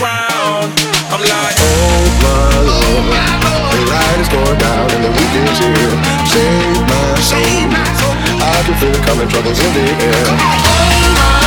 around. I'm like, oh my lord, the light is going down and the weekend's here. Save my soul, I can feel the coming, troubles in the air. Oh my.